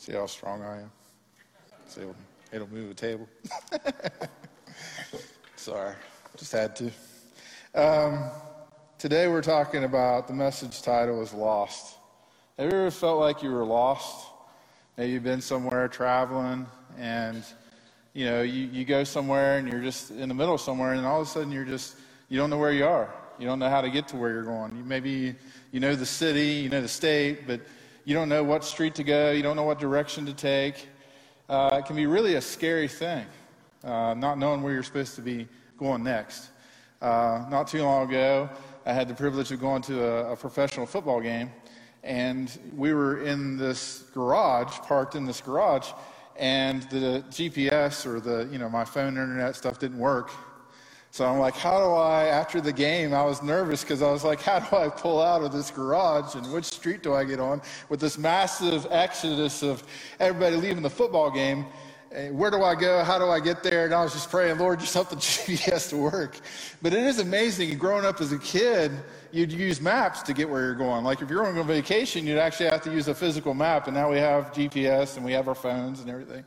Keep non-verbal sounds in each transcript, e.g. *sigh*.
See how strong I am? See, it'll, it'll move the table. *laughs* Sorry, just had to. Um, today we're talking about the message title is Lost. Have you ever felt like you were lost? Maybe you've been somewhere traveling and you know, you, you go somewhere and you're just in the middle of somewhere and all of a sudden you're just, you don't know where you are. You don't know how to get to where you're going. You, maybe you know the city, you know the state, but you don't know what street to go. You don't know what direction to take. Uh, it can be really a scary thing, uh, not knowing where you're supposed to be going next. Uh, not too long ago, I had the privilege of going to a, a professional football game, and we were in this garage, parked in this garage, and the GPS or the, you know, my phone internet stuff didn't work. So I'm like, how do I, after the game, I was nervous because I was like, how do I pull out of this garage and which street do I get on with this massive exodus of everybody leaving the football game? Eh, where do I go? How do I get there? And I was just praying, Lord, just help the *laughs* GPS to work. But it is amazing. Growing up as a kid, you'd use maps to get where you're going. Like if you're on vacation, you'd actually have to use a physical map. And now we have GPS and we have our phones and everything.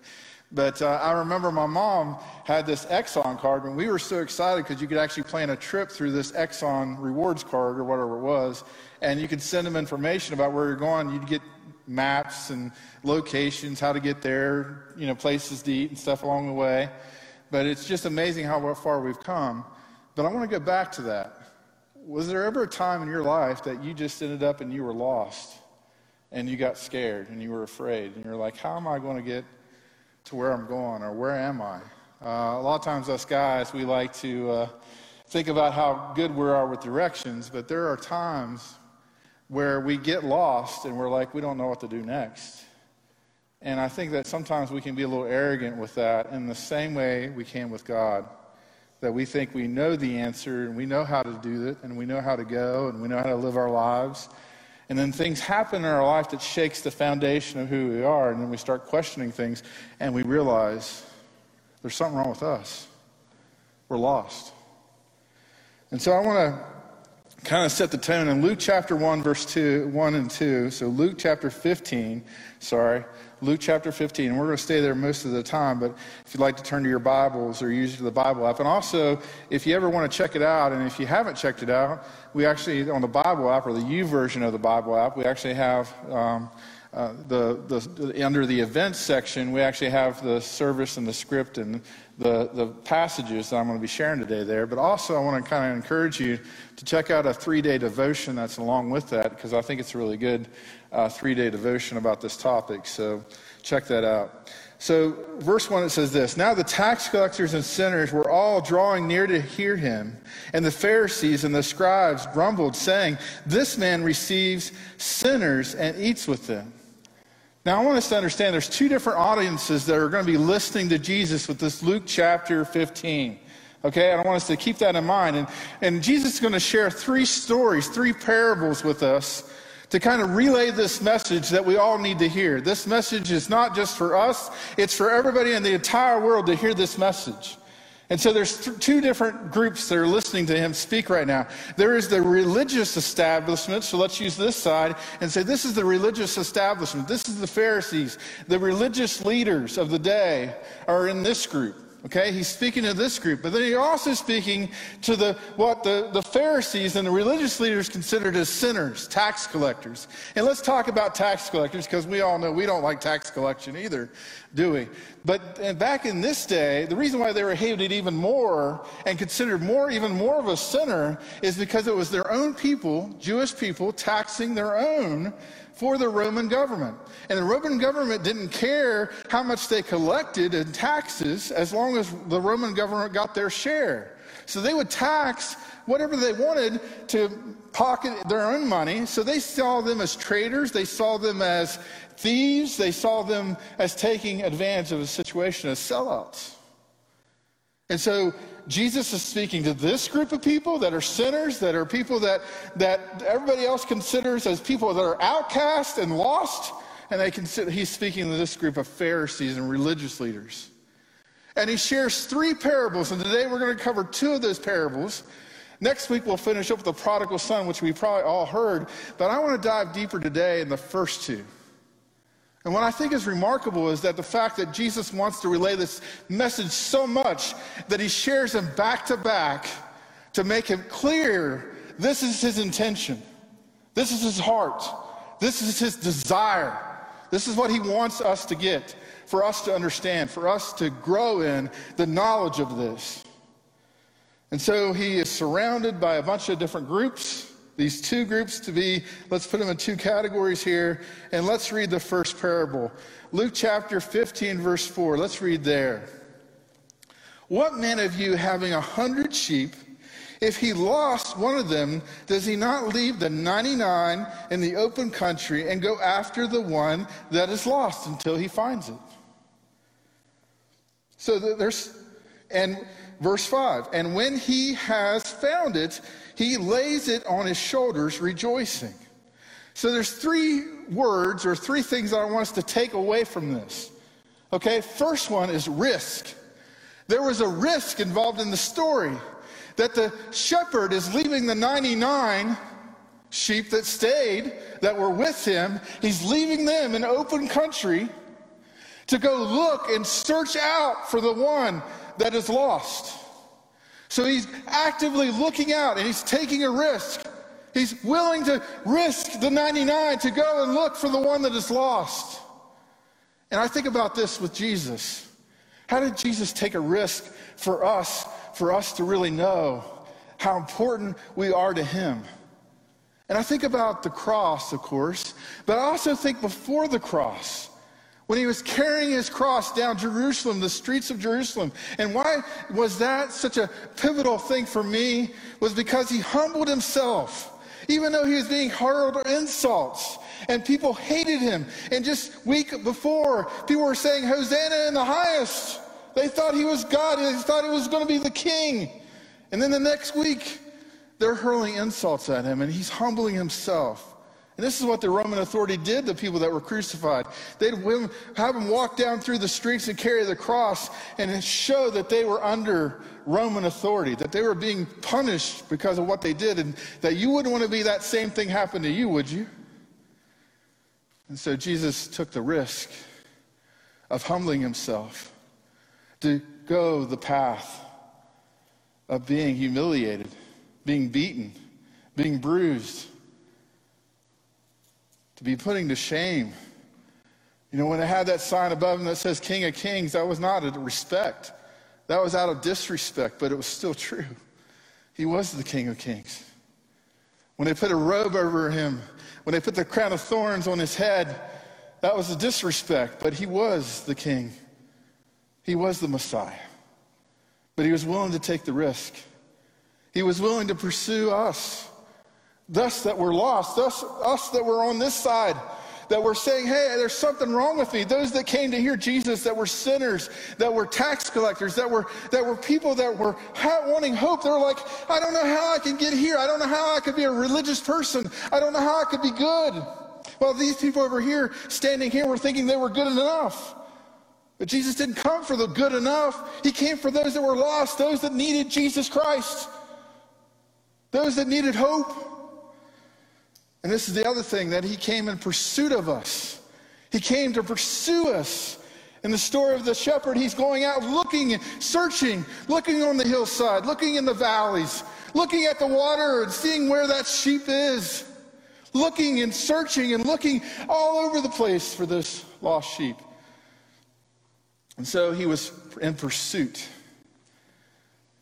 But uh, I remember my mom had this Exxon card, and we were so excited because you could actually plan a trip through this Exxon rewards card or whatever it was, and you could send them information about where you're going. You'd get maps and locations, how to get there, you know, places to eat and stuff along the way. But it's just amazing how far we've come. But I want to go back to that. Was there ever a time in your life that you just ended up and you were lost and you got scared and you were afraid and you're like, how am I going to get to where I'm going or where am I? Uh, a lot of times, us guys, we like to uh, think about how good we are with directions, but there are times where we get lost and we're like, we don't know what to do next. And I think that sometimes we can be a little arrogant with that in the same way we can with God. That we think we know the answer and we know how to do it and we know how to go and we know how to live our lives and then things happen in our life that shakes the foundation of who we are. And then we start questioning things and we realize there's something wrong with us. We're lost. And so I want to kind of set the tone in Luke chapter 1, verse 2, 1 and 2. So Luke chapter 15, sorry, Luke chapter 15. And we're going to stay there most of the time, but if you'd like to turn to your Bibles or use the Bible app. And also, if you ever want to check it out, and if you haven't checked it out, we actually, on the Bible app or the YouVersion of the Bible app, we actually have. Um, uh, the, the, under the events section, we actually have the service and the script and the, the passages that I'm going to be sharing today there. But also, I want to kind of encourage you to check out a three day devotion that's along with that because I think it's a really good uh, three day devotion about this topic. So check that out. So, verse 1, it says this Now the tax collectors and sinners were all drawing near to hear him. And the Pharisees and the scribes grumbled, saying, This man receives sinners and eats with them. Now, I want us to understand there's two different audiences that are going to be listening to Jesus with this Luke chapter 15. Okay, and I want us to keep that in mind. And, and Jesus is going to share three stories, three parables with us to kind of relay this message that we all need to hear. This message is not just for us, it's for everybody in the entire world to hear this message. And so there's th- two different groups that are listening to him speak right now. There is the religious establishment, so let's use this side and say this is the religious establishment. This is the Pharisees. The religious leaders of the day are in this group. Okay, he's speaking to this group, but then he's also speaking to the what the, the Pharisees and the religious leaders considered as sinners, tax collectors. And let's talk about tax collectors because we all know we don't like tax collection either, do we? But back in this day, the reason why they were hated even more and considered more, even more of a sinner, is because it was their own people, Jewish people, taxing their own for the Roman government. And the Roman government didn't care how much they collected in taxes as long as the Roman government got their share. So they would tax whatever they wanted to pocket their own money. So they saw them as traitors, they saw them as thieves, they saw them as taking advantage of a situation as sellouts. And so Jesus is speaking to this group of people that are sinners, that are people that, that everybody else considers as people that are outcast and lost. And they consider, he's speaking to this group of Pharisees and religious leaders. And he shares three parables. And today we're going to cover two of those parables. Next week we'll finish up with the prodigal son, which we probably all heard. But I want to dive deeper today in the first two. And what I think is remarkable is that the fact that Jesus wants to relay this message so much that he shares them back to back to make it clear this is his intention. This is his heart. This is his desire. This is what he wants us to get, for us to understand, for us to grow in the knowledge of this. And so he is surrounded by a bunch of different groups these two groups to be, let's put them in two categories here, and let's read the first parable. Luke chapter 15, verse 4. Let's read there. What man of you having a hundred sheep, if he lost one of them, does he not leave the 99 in the open country and go after the one that is lost until he finds it? So there's, and verse 5, and when he has found it, he lays it on his shoulders, rejoicing. So there's three words or three things that I want us to take away from this. Okay, first one is risk. There was a risk involved in the story that the shepherd is leaving the 99 sheep that stayed, that were with him, he's leaving them in open country to go look and search out for the one that is lost. So he's actively looking out and he's taking a risk. He's willing to risk the 99 to go and look for the one that is lost. And I think about this with Jesus. How did Jesus take a risk for us, for us to really know how important we are to him? And I think about the cross, of course, but I also think before the cross when he was carrying his cross down Jerusalem, the streets of Jerusalem. And why was that such a pivotal thing for me? Was because he humbled himself. Even though he was being hurled insults and people hated him. And just week before, people were saying, Hosanna in the highest. They thought he was God. They thought he was going to be the king. And then the next week, they're hurling insults at him and he's humbling himself. And this is what the Roman authority did to people that were crucified. They'd have them walk down through the streets and carry the cross and show that they were under Roman authority, that they were being punished because of what they did, and that you wouldn't want to be that same thing happen to you, would you? And so Jesus took the risk of humbling himself to go the path of being humiliated, being beaten, being bruised to be putting to shame. You know, when they had that sign above him that says King of Kings, that was not out of respect. That was out of disrespect, but it was still true. He was the King of Kings. When they put a robe over him, when they put the crown of thorns on his head, that was a disrespect, but he was the King. He was the Messiah. But he was willing to take the risk. He was willing to pursue us. Thus that we're lost, thus us that were on this side, that were saying, hey, there's something wrong with me. Those that came to hear Jesus, that were sinners, that were tax collectors, that were, that were people that were wanting hope. They were like, I don't know how I can get here. I don't know how I could be a religious person. I don't know how I could be good. Well, these people over here, standing here, were thinking they were good enough. But Jesus didn't come for the good enough. He came for those that were lost, those that needed Jesus Christ, those that needed hope. And this is the other thing that he came in pursuit of us. He came to pursue us. In the story of the shepherd, he's going out looking, searching, looking on the hillside, looking in the valleys, looking at the water and seeing where that sheep is, looking and searching and looking all over the place for this lost sheep. And so he was in pursuit.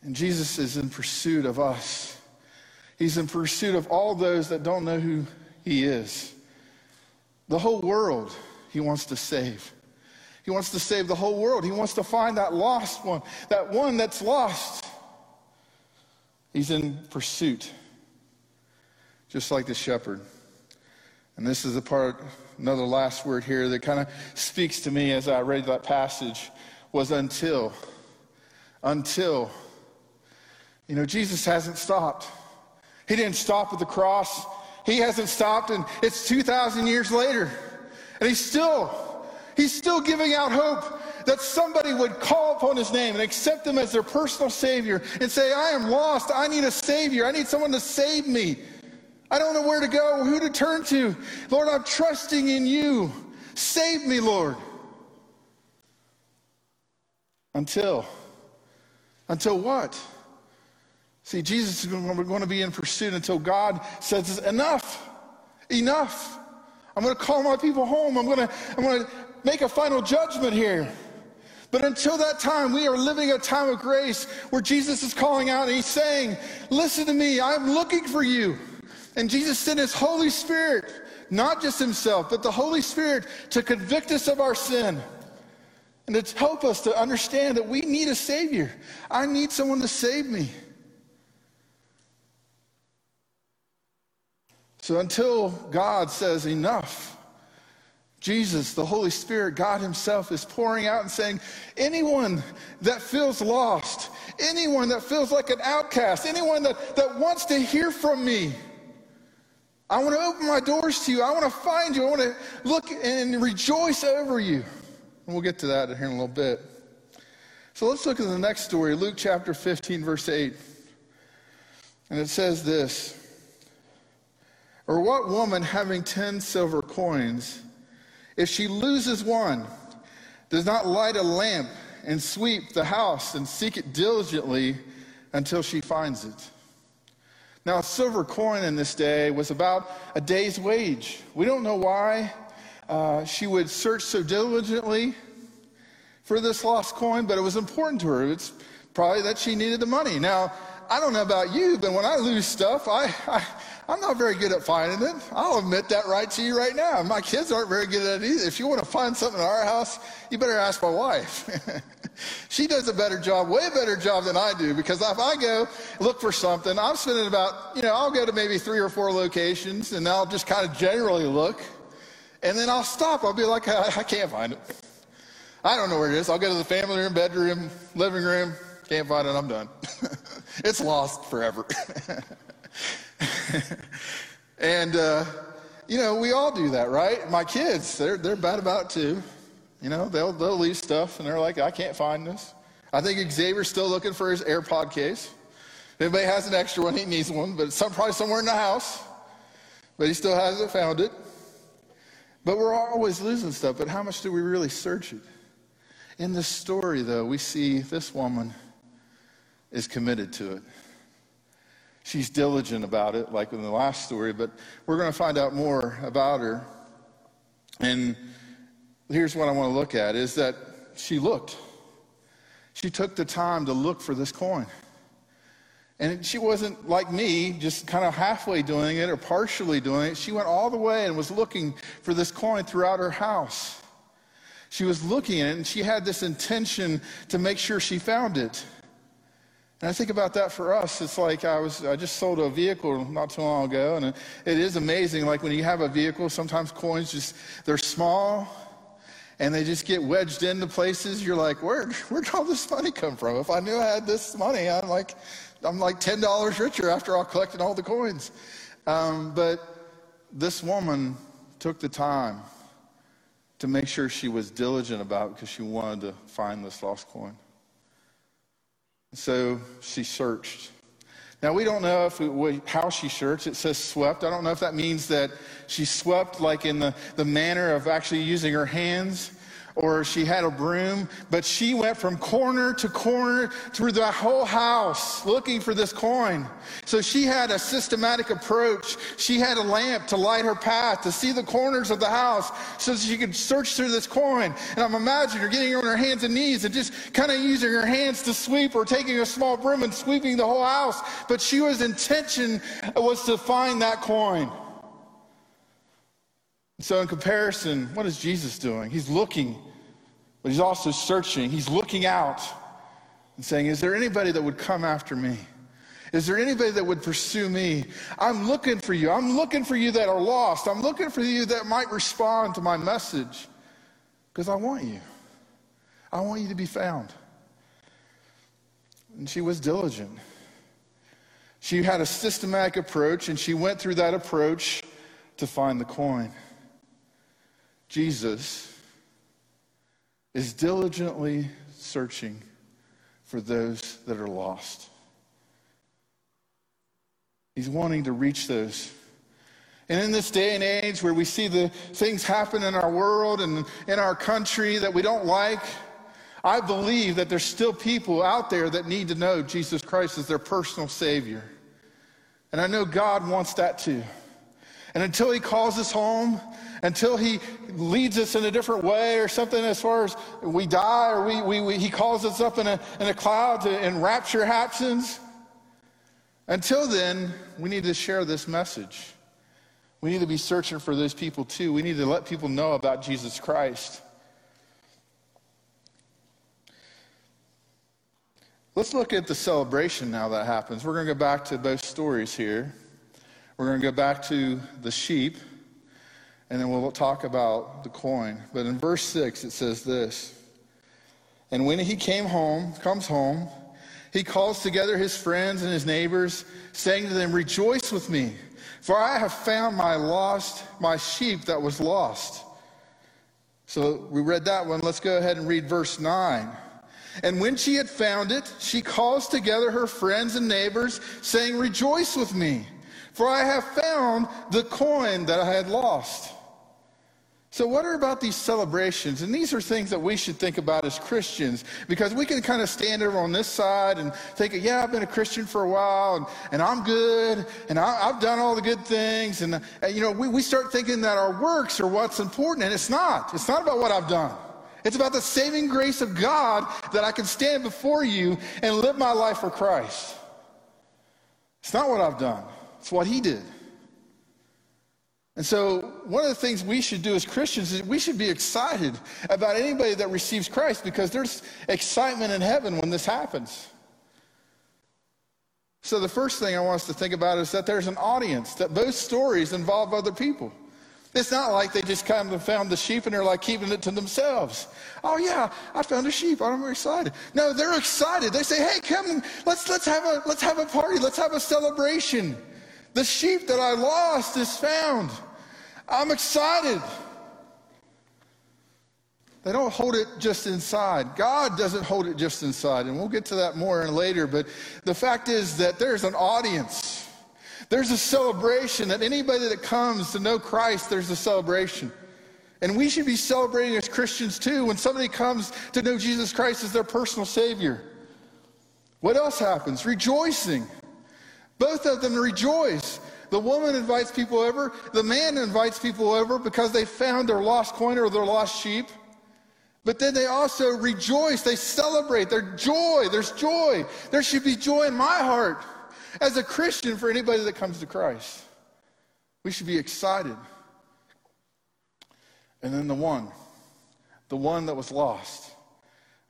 And Jesus is in pursuit of us. He's in pursuit of all those that don't know who he is. The whole world he wants to save. He wants to save the whole world. He wants to find that lost one, that one that's lost. He's in pursuit, just like the shepherd. And this is the part, another last word here that kind of speaks to me as I read that passage was until. Until. You know, Jesus hasn't stopped. He didn't stop at the cross. He hasn't stopped, and it's 2,000 years later. And he's still, he's still giving out hope that somebody would call upon his name and accept him as their personal savior and say, I am lost. I need a savior. I need someone to save me. I don't know where to go, who to turn to. Lord, I'm trusting in you. Save me, Lord. Until, until what? See, Jesus is going to be in pursuit until God says, enough, enough. I'm going to call my people home. I'm going to, I'm going to make a final judgment here. But until that time, we are living a time of grace where Jesus is calling out and he's saying, Listen to me, I'm looking for you. And Jesus sent his Holy Spirit, not just himself, but the Holy Spirit to convict us of our sin and to help us to understand that we need a Savior. I need someone to save me. So until God says enough, Jesus, the Holy Spirit, God Himself is pouring out and saying, anyone that feels lost, anyone that feels like an outcast, anyone that, that wants to hear from me, I want to open my doors to you. I want to find you. I want to look and rejoice over you. And we'll get to that here in a little bit. So let's look at the next story, Luke chapter 15, verse 8. And it says this Or what woman having 10 silver coins, if she loses one, does not light a lamp and sweep the house and seek it diligently until she finds it. Now, a silver coin in this day was about a day's wage. We don't know why uh, she would search so diligently for this lost coin, but it was important to her. It's probably that she needed the money. Now, I don't know about you, but when I lose stuff, I, I, I'm not very good at finding it. I'll admit that right to you right now. My kids aren't very good at it either. If you want to find something in our house, you better ask my wife. *laughs* she does a better job, way better job than I do, because if I go look for something, I'm spending about, you know, I'll go to maybe three or four locations and I'll just kind of generally look. And then I'll stop. I'll be like, I, I can't find it. I don't know where it is. I'll go to the family room, bedroom, living room. Can't find it. I'm done. *laughs* it's lost forever. *laughs* *laughs* and, uh, you know, we all do that, right? My kids, they're, they're bad about it too. You know, they'll, they'll leave stuff and they're like, I can't find this. I think Xavier's still looking for his AirPod case. If anybody has an extra one, he needs one, but it's some, probably somewhere in the house. But he still hasn't found it. But we're always losing stuff, but how much do we really search it? In this story, though, we see this woman is committed to it. She's diligent about it, like in the last story, but we're going to find out more about her. And here's what I want to look at is that she looked. She took the time to look for this coin. And she wasn't like me, just kind of halfway doing it or partially doing it. She went all the way and was looking for this coin throughout her house. She was looking at it and she had this intention to make sure she found it. And I think about that for us. It's like I was, I just sold a vehicle not too long ago, and it is amazing. Like when you have a vehicle, sometimes coins just, they're small and they just get wedged into places. You're like, where, where'd all this money come from? If I knew I had this money, I'm like, I'm like $10 richer after all collecting all the coins. Um, but this woman took the time to make sure she was diligent about because she wanted to find this lost coin. So she searched. Now, we don't know if it, how she searched. It says swept. I don't know if that means that she swept like in the, the manner of actually using her hands or she had a broom, but she went from corner to corner through the whole house looking for this coin. So she had a systematic approach. She had a lamp to light her path, to see the corners of the house so she could search through this coin. And I'm imagining her getting on her hands and knees and just kind of using her hands to sweep or taking a small broom and sweeping the whole house. But she was intention was to find that coin. So, in comparison, what is Jesus doing? He's looking, but he's also searching. He's looking out and saying, Is there anybody that would come after me? Is there anybody that would pursue me? I'm looking for you. I'm looking for you that are lost. I'm looking for you that might respond to my message because I want you. I want you to be found. And she was diligent. She had a systematic approach, and she went through that approach to find the coin. Jesus is diligently searching for those that are lost. He's wanting to reach those. And in this day and age where we see the things happen in our world and in our country that we don't like, I believe that there's still people out there that need to know Jesus Christ as their personal Savior. And I know God wants that too. And until He calls us home, until He leads us in a different way or something as far as we die or we, we, we He calls us up in a, in a cloud to, and rapture happens, until then, we need to share this message. We need to be searching for those people too. We need to let people know about Jesus Christ. Let's look at the celebration now that happens. We're going to go back to both stories here. We're going to go back to the sheep, and then we'll talk about the coin. But in verse 6, it says this And when he came home, comes home, he calls together his friends and his neighbors, saying to them, Rejoice with me. For I have found my lost, my sheep that was lost. So we read that one. Let's go ahead and read verse 9. And when she had found it, she calls together her friends and neighbors, saying, Rejoice with me, for I have found the coin that I had lost. So, what are about these celebrations? And these are things that we should think about as Christians because we can kind of stand over on this side and think, yeah, I've been a Christian for a while and, and I'm good and I, have done all the good things. And, and you know, we, we start thinking that our works are what's important, and it's not. It's not about what I've done. It's about the saving grace of God that I can stand before you and live my life for Christ. It's not what I've done, it's what He did. And so, one of the things we should do as Christians is we should be excited about anybody that receives Christ because there's excitement in heaven when this happens. So, the first thing I want us to think about is that there's an audience, that both stories involve other people. It's not like they just kind of found the sheep and they're like keeping it to themselves. Oh yeah, I found a sheep. I'm excited. No, they're excited. They say, "Hey, come, let's let's have a let's have a party. Let's have a celebration." The sheep that I lost is found. I'm excited. They don't hold it just inside. God doesn't hold it just inside. And we'll get to that more later. But the fact is that there's an audience. There's a celebration that anybody that comes to know Christ, there's a celebration. And we should be celebrating as Christians too when somebody comes to know Jesus Christ as their personal Savior. What else happens? Rejoicing. Both of them rejoice. The woman invites people over, the man invites people over because they found their lost coin or their lost sheep. But then they also rejoice, they celebrate, their joy, there's joy. There should be joy in my heart as a Christian for anybody that comes to Christ. We should be excited. And then the one, the one that was lost.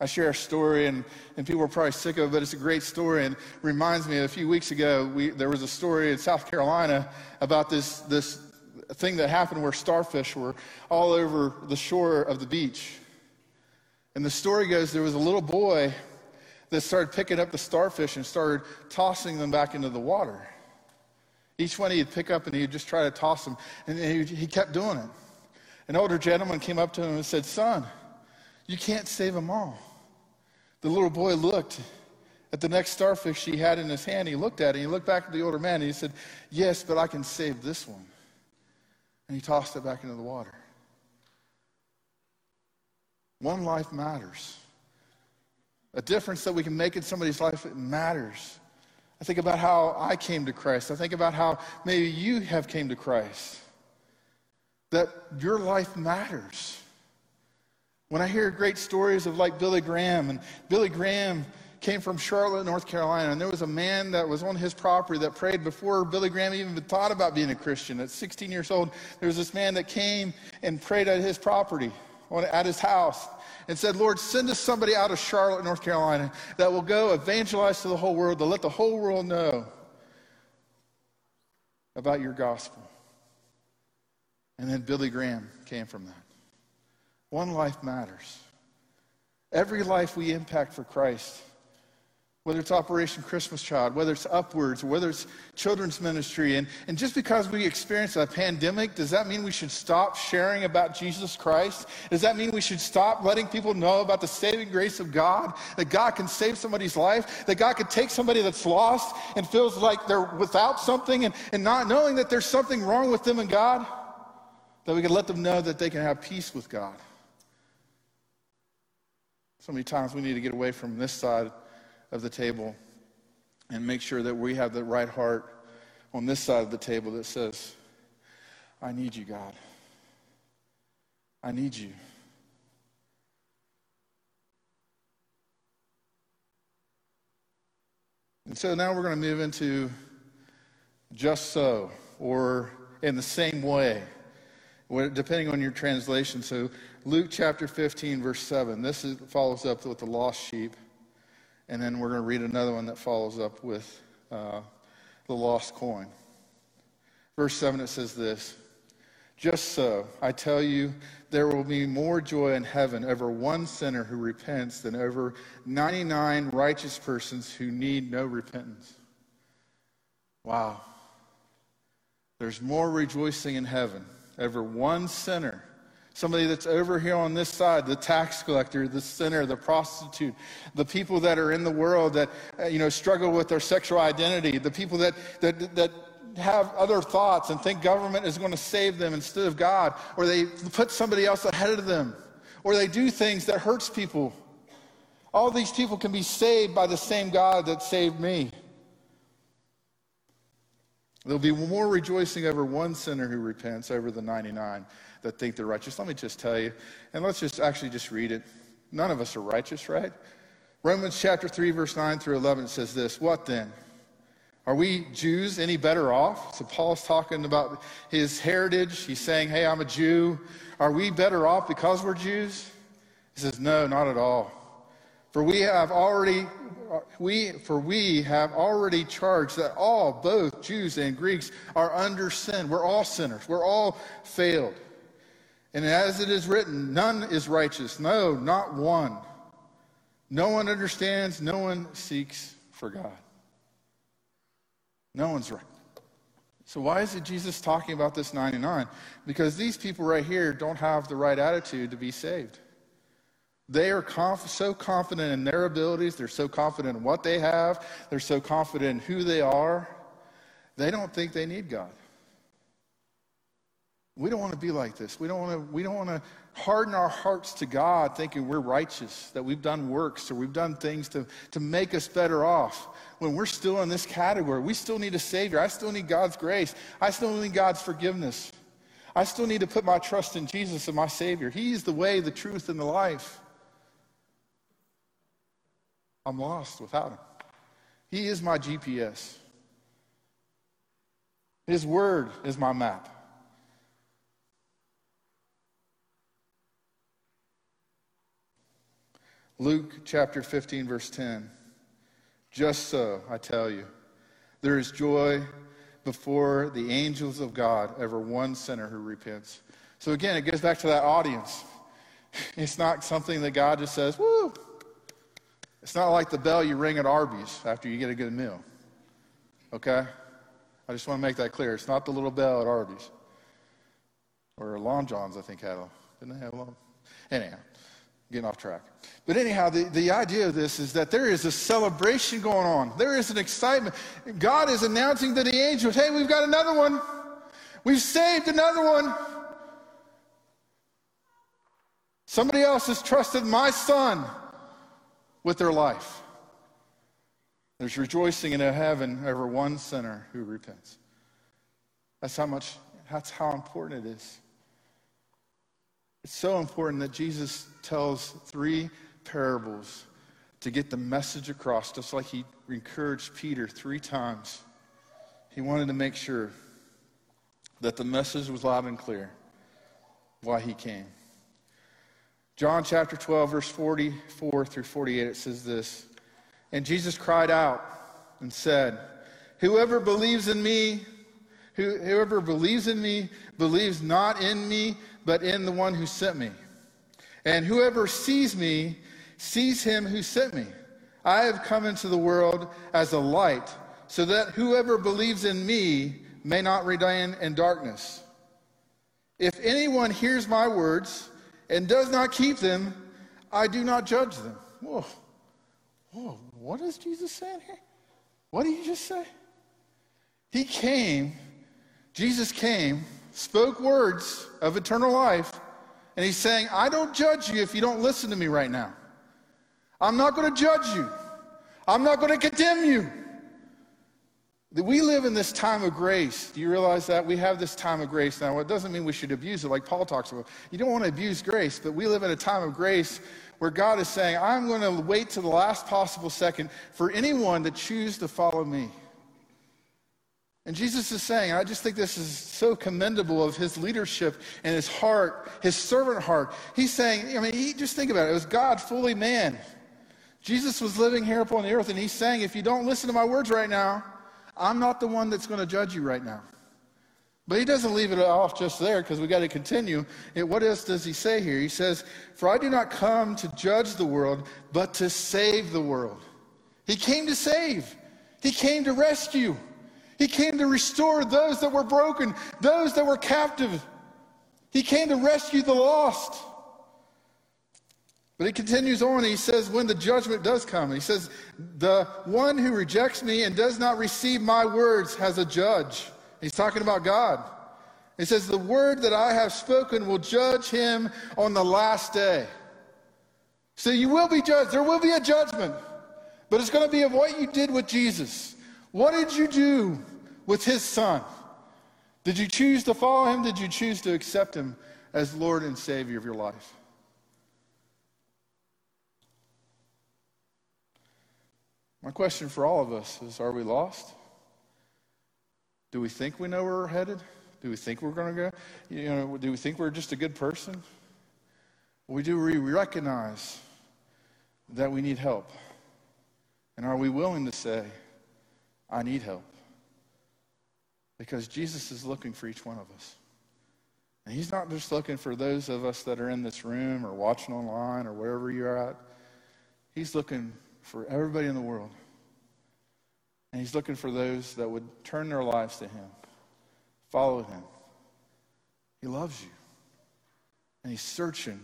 I share a story, and, and people are probably sick of it, but it's a great story and reminds me a few weeks ago, we, there was a story in South Carolina about this, this thing that happened where starfish were all over the shore of the beach. And the story goes there was a little boy that started picking up the starfish and started tossing them back into the water. Each one he'd pick up and he'd just try to toss them, and he, he kept doing it. An older gentleman came up to him and said, Son, you can't save them all. The little boy looked at the next starfish he had in his hand. He looked at it. He looked back at the older man and he said, Yes, but I can save this one. And he tossed it back into the water. One life matters. A difference that we can make in somebody's life, it matters. I think about how I came to Christ. I think about how maybe you have came to Christ. That your life matters. When I hear great stories of like Billy Graham, and Billy Graham came from Charlotte, North Carolina, and there was a man that was on his property that prayed before Billy Graham even thought about being a Christian. At 16 years old, there was this man that came and prayed at his property, at his house, and said, Lord, send us somebody out of Charlotte, North Carolina that will go evangelize to the whole world, to let the whole world know about your gospel. And then Billy Graham came from that. One life matters. Every life we impact for Christ whether it's Operation Christmas Child, whether it's Upwards, whether it's children's ministry. And, and just because we experience a pandemic, does that mean we should stop sharing about Jesus Christ? Does that mean we should stop letting people know about the saving grace of God? That God can save somebody's life? That God can take somebody that's lost and feels like they're without something and, and not knowing that there's something wrong with them and God? That we can let them know that they can have peace with God. So many times we need to get away from this side of the table and make sure that we have the right heart on this side of the table that says, I need you, God. I need you. And so now we're going to move into just so, or in the same way, depending on your translation. So, Luke chapter 15, verse 7, this is, follows up with the lost sheep. And then we're going to read another one that follows up with uh, the lost coin. Verse 7, it says this Just so, I tell you, there will be more joy in heaven over one sinner who repents than over 99 righteous persons who need no repentance. Wow. There's more rejoicing in heaven over one sinner Somebody that's over here on this side, the tax collector, the sinner, the prostitute, the people that are in the world that uh, you know struggle with their sexual identity, the people that that that have other thoughts and think government is going to save them instead of God, or they put somebody else ahead of them, or they do things that hurts people. All these people can be saved by the same God that saved me. There'll be more rejoicing over one sinner who repents over the 99 that think they're righteous. Let me just tell you, and let's just actually just read it. None of us are righteous, right? Romans chapter 3, verse 9 through 11 says this What then? Are we Jews any better off? So Paul's talking about his heritage. He's saying, Hey, I'm a Jew. Are we better off because we're Jews? He says, No, not at all. For we have already we for we have already charged that all, both Jews and Greeks, are under sin. We're all sinners. We're all failed. And as it is written, none is righteous. No, not one. No one understands. No one seeks for God. No one's right. So, why is it Jesus talking about this 99? Because these people right here don't have the right attitude to be saved. They are conf- so confident in their abilities, they're so confident in what they have, they're so confident in who they are, they don't think they need God. We don't want to be like this. We don't want to, we don't want to harden our hearts to God thinking we're righteous, that we've done works or we've done things to, to make us better off. When we're still in this category, we still need a Savior. I still need God's grace. I still need God's forgiveness. I still need to put my trust in Jesus and my Savior. He's the way, the truth, and the life. I'm lost without Him. He is my GPS. His Word is my map. Luke chapter 15, verse 10. Just so, I tell you, there is joy before the angels of God over one sinner who repents. So again, it goes back to that audience. *laughs* It's not something that God just says, woo. It's not like the bell you ring at Arby's after you get a good meal. Okay? I just want to make that clear. It's not the little bell at Arby's. Or Long John's, I think, had a. Didn't they have a long? Anyhow getting off track. But anyhow, the, the idea of this is that there is a celebration going on. There is an excitement. God is announcing to the angels, hey, we've got another one. We've saved another one. Somebody else has trusted my son with their life. There's rejoicing in heaven over one sinner who repents. That's how much, that's how important it is. It's so important that Jesus tells three parables to get the message across, just like he encouraged Peter three times. He wanted to make sure that the message was loud and clear why he came. John chapter 12, verse 44 through 48, it says this And Jesus cried out and said, Whoever believes in me, whoever believes in me, believes not in me, but in the one who sent me. And whoever sees me sees him who sent me. I have come into the world as a light, so that whoever believes in me may not remain in darkness. If anyone hears my words and does not keep them, I do not judge them. Whoa. Whoa. What is Jesus saying here? What did he just say? He came, Jesus came, spoke words of eternal life, and he's saying, I don't judge you if you don't listen to me right now. I'm not going to judge you. I'm not going to condemn you. We live in this time of grace. Do you realize that? We have this time of grace now. It doesn't mean we should abuse it like Paul talks about. You don't want to abuse grace, but we live in a time of grace where God is saying, I'm going to wait to the last possible second for anyone to choose to follow me. And Jesus is saying, I just think this is so commendable of his leadership and his heart, his servant heart. He's saying, I mean, he, just think about it. It was God, fully man. Jesus was living here upon the earth, and he's saying, if you don't listen to my words right now, I'm not the one that's going to judge you right now. But he doesn't leave it off just there because we got to continue. And what else does he say here? He says, For I do not come to judge the world, but to save the world. He came to save, he came to rescue, he came to restore those that were broken, those that were captive. He came to rescue the lost. But he continues on, he says, when the judgment does come, he says, the one who rejects me and does not receive my words has a judge. He's talking about God. He says, the word that I have spoken will judge him on the last day. So you will be judged. There will be a judgment. But it's going to be of what you did with Jesus. What did you do with his son? Did you choose to follow him? Did you choose to accept him as Lord and Savior of your life? My question for all of us is Are we lost? Do we think we know where we're headed? Do we think we're going to go? You know, do we think we're just a good person? We do we recognize that we need help. And are we willing to say, I need help? Because Jesus is looking for each one of us. And he's not just looking for those of us that are in this room or watching online or wherever you're at. He's looking for everybody in the world. And he's looking for those that would turn their lives to him, follow him. He loves you. And he's searching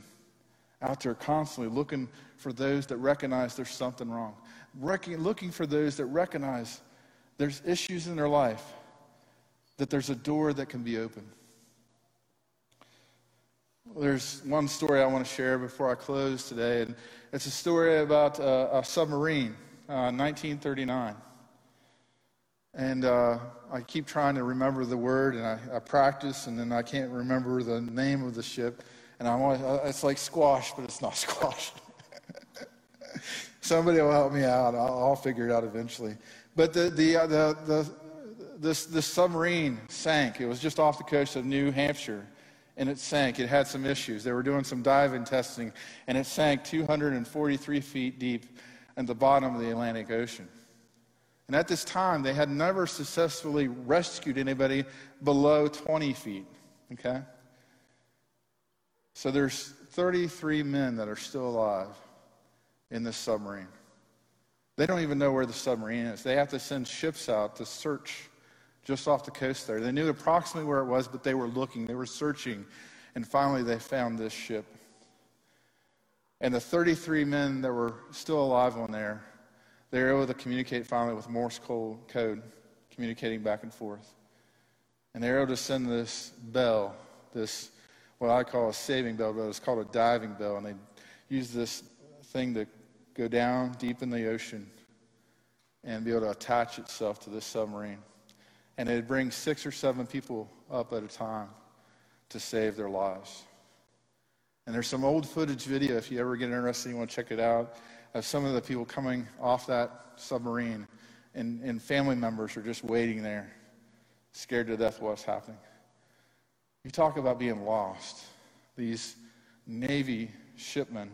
out there constantly, looking for those that recognize there's something wrong, looking for those that recognize there's issues in their life, that there's a door that can be opened. There's one story I want to share before I close today, and it's a story about a, a submarine, uh, 1939. And uh, I keep trying to remember the word, and I, I, practice, and then I can't remember the name of the ship. And always, uh, it's like squash, but it's not *laughs* squash. Somebody will help me out. I'll, I'll, figure it out eventually. But the, the, uh, the, the, this, this submarine sank. It was just off the coast of New Hampshire and it sank. It had some issues. They were doing some diving testing, and it sank 243 feet deep at the bottom of the Atlantic Ocean. And at this time, they had never successfully rescued anybody below 20 feet. Okay? So there's 33 men that are still alive in this submarine. They don't even know where the submarine is. They have to send ships out to search just off the coast there. They knew approximately where it was, but they were looking, they were searching, and finally they found this ship. And the 33 men that were still alive on there, they were able to communicate finally with Morse code, communicating back and forth. And they were able to send this bell, this what I call a saving bell, but it's called a diving bell. And they use this thing to go down deep in the ocean and be able to attach itself to this submarine and it'd bring six or seven people up at a time to save their lives. And there's some old footage video, if you ever get interested, you want to check it out, of some of the people coming off that submarine, and, and family members are just waiting there, scared to death what's happening. You talk about being lost. These Navy shipmen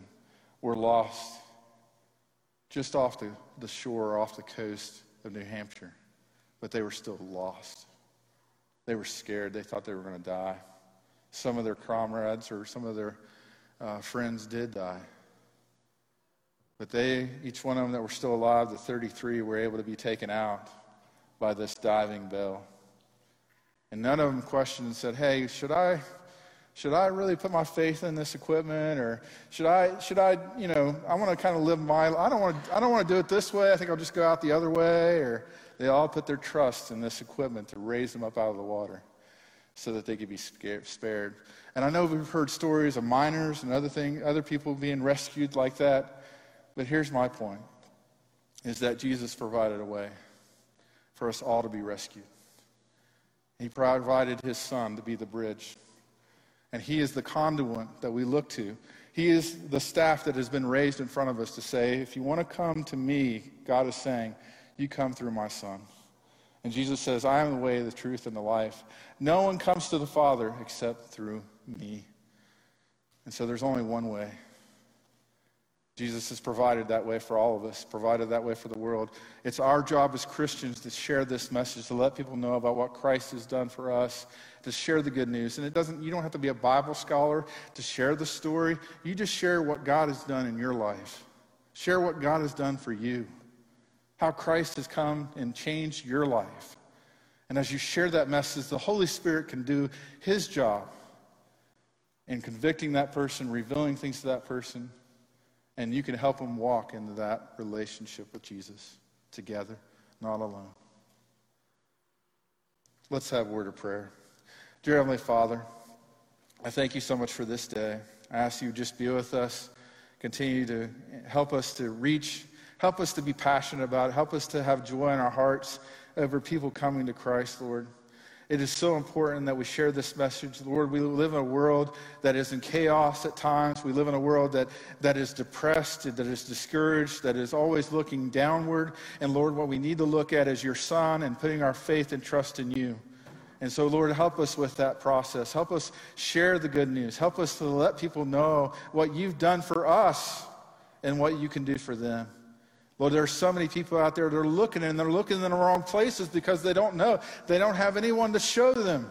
were lost just off the, the shore, off the coast of New Hampshire but they were still lost. They were scared. They thought they were going to die. Some of their comrades or some of their uh, friends did die. But they, each one of them that were still alive, the 33, were able to be taken out by this diving bell. And none of them questioned and said, Hey, should I, should I really put my faith in this equipment? Or should I, should I, you know, I want to kind of live my, I don't want to, I don't want to do it this way. I think I'll just go out the other way. Or they all put their trust in this equipment to raise them up out of the water so that they could be spared. And I know we've heard stories of miners and other thing, other people being rescued like that. But here's my point is that Jesus provided a way for us all to be rescued. He provided his son to be the bridge. And he is the conduit that we look to. He is the staff that has been raised in front of us to say, if you want to come to me, God is saying, you come through my son. And Jesus says, I am the way, the truth, and the life. No one comes to the Father except through me. And so there's only one way. Jesus has provided that way for all of us, provided that way for the world. It's our job as Christians to share this message, to let people know about what Christ has done for us, to share the good news. And it doesn't you don't have to be a Bible scholar to share the story. You just share what God has done in your life. Share what God has done for you. How Christ has come and changed your life. And as you share that message, the Holy Spirit can do his job in convicting that person, revealing things to that person and you can help them walk into that relationship with Jesus together, not alone. Let's have a word of prayer. Dear Heavenly Father, I thank you so much for this day. I ask you just be with us, continue to help us to reach, help us to be passionate about it, help us to have joy in our hearts over people coming to Christ, Lord. It is so important that we share this message. Lord, we live in a world that is in chaos at times. We live in a world that, that is depressed, that is discouraged, that is always looking downward. And Lord, what we need to look at is your Son and putting our faith and trust in you. And so, Lord, help us with that process. Help us share the good news. Help us to let people know what you've done for us and what you can do for them. Lord, there are so many people out there that are looking and they're looking in the wrong places because they don't know. They don't have anyone to show them.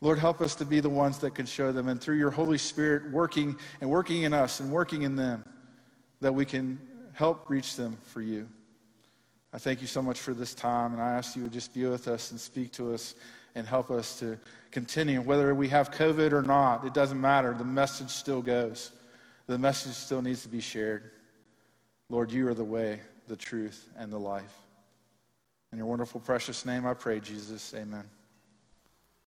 Lord, help us to be the ones that can show them. And through your Holy Spirit working and working in us and working in them, that we can help reach them for you. I thank you so much for this time, and I ask you to just be with us and speak to us and help us to continue. Whether we have COVID or not, it doesn't matter. The message still goes, the message still needs to be shared. Lord, you are the way, the truth, and the life. In your wonderful, precious name, I pray, Jesus. Amen.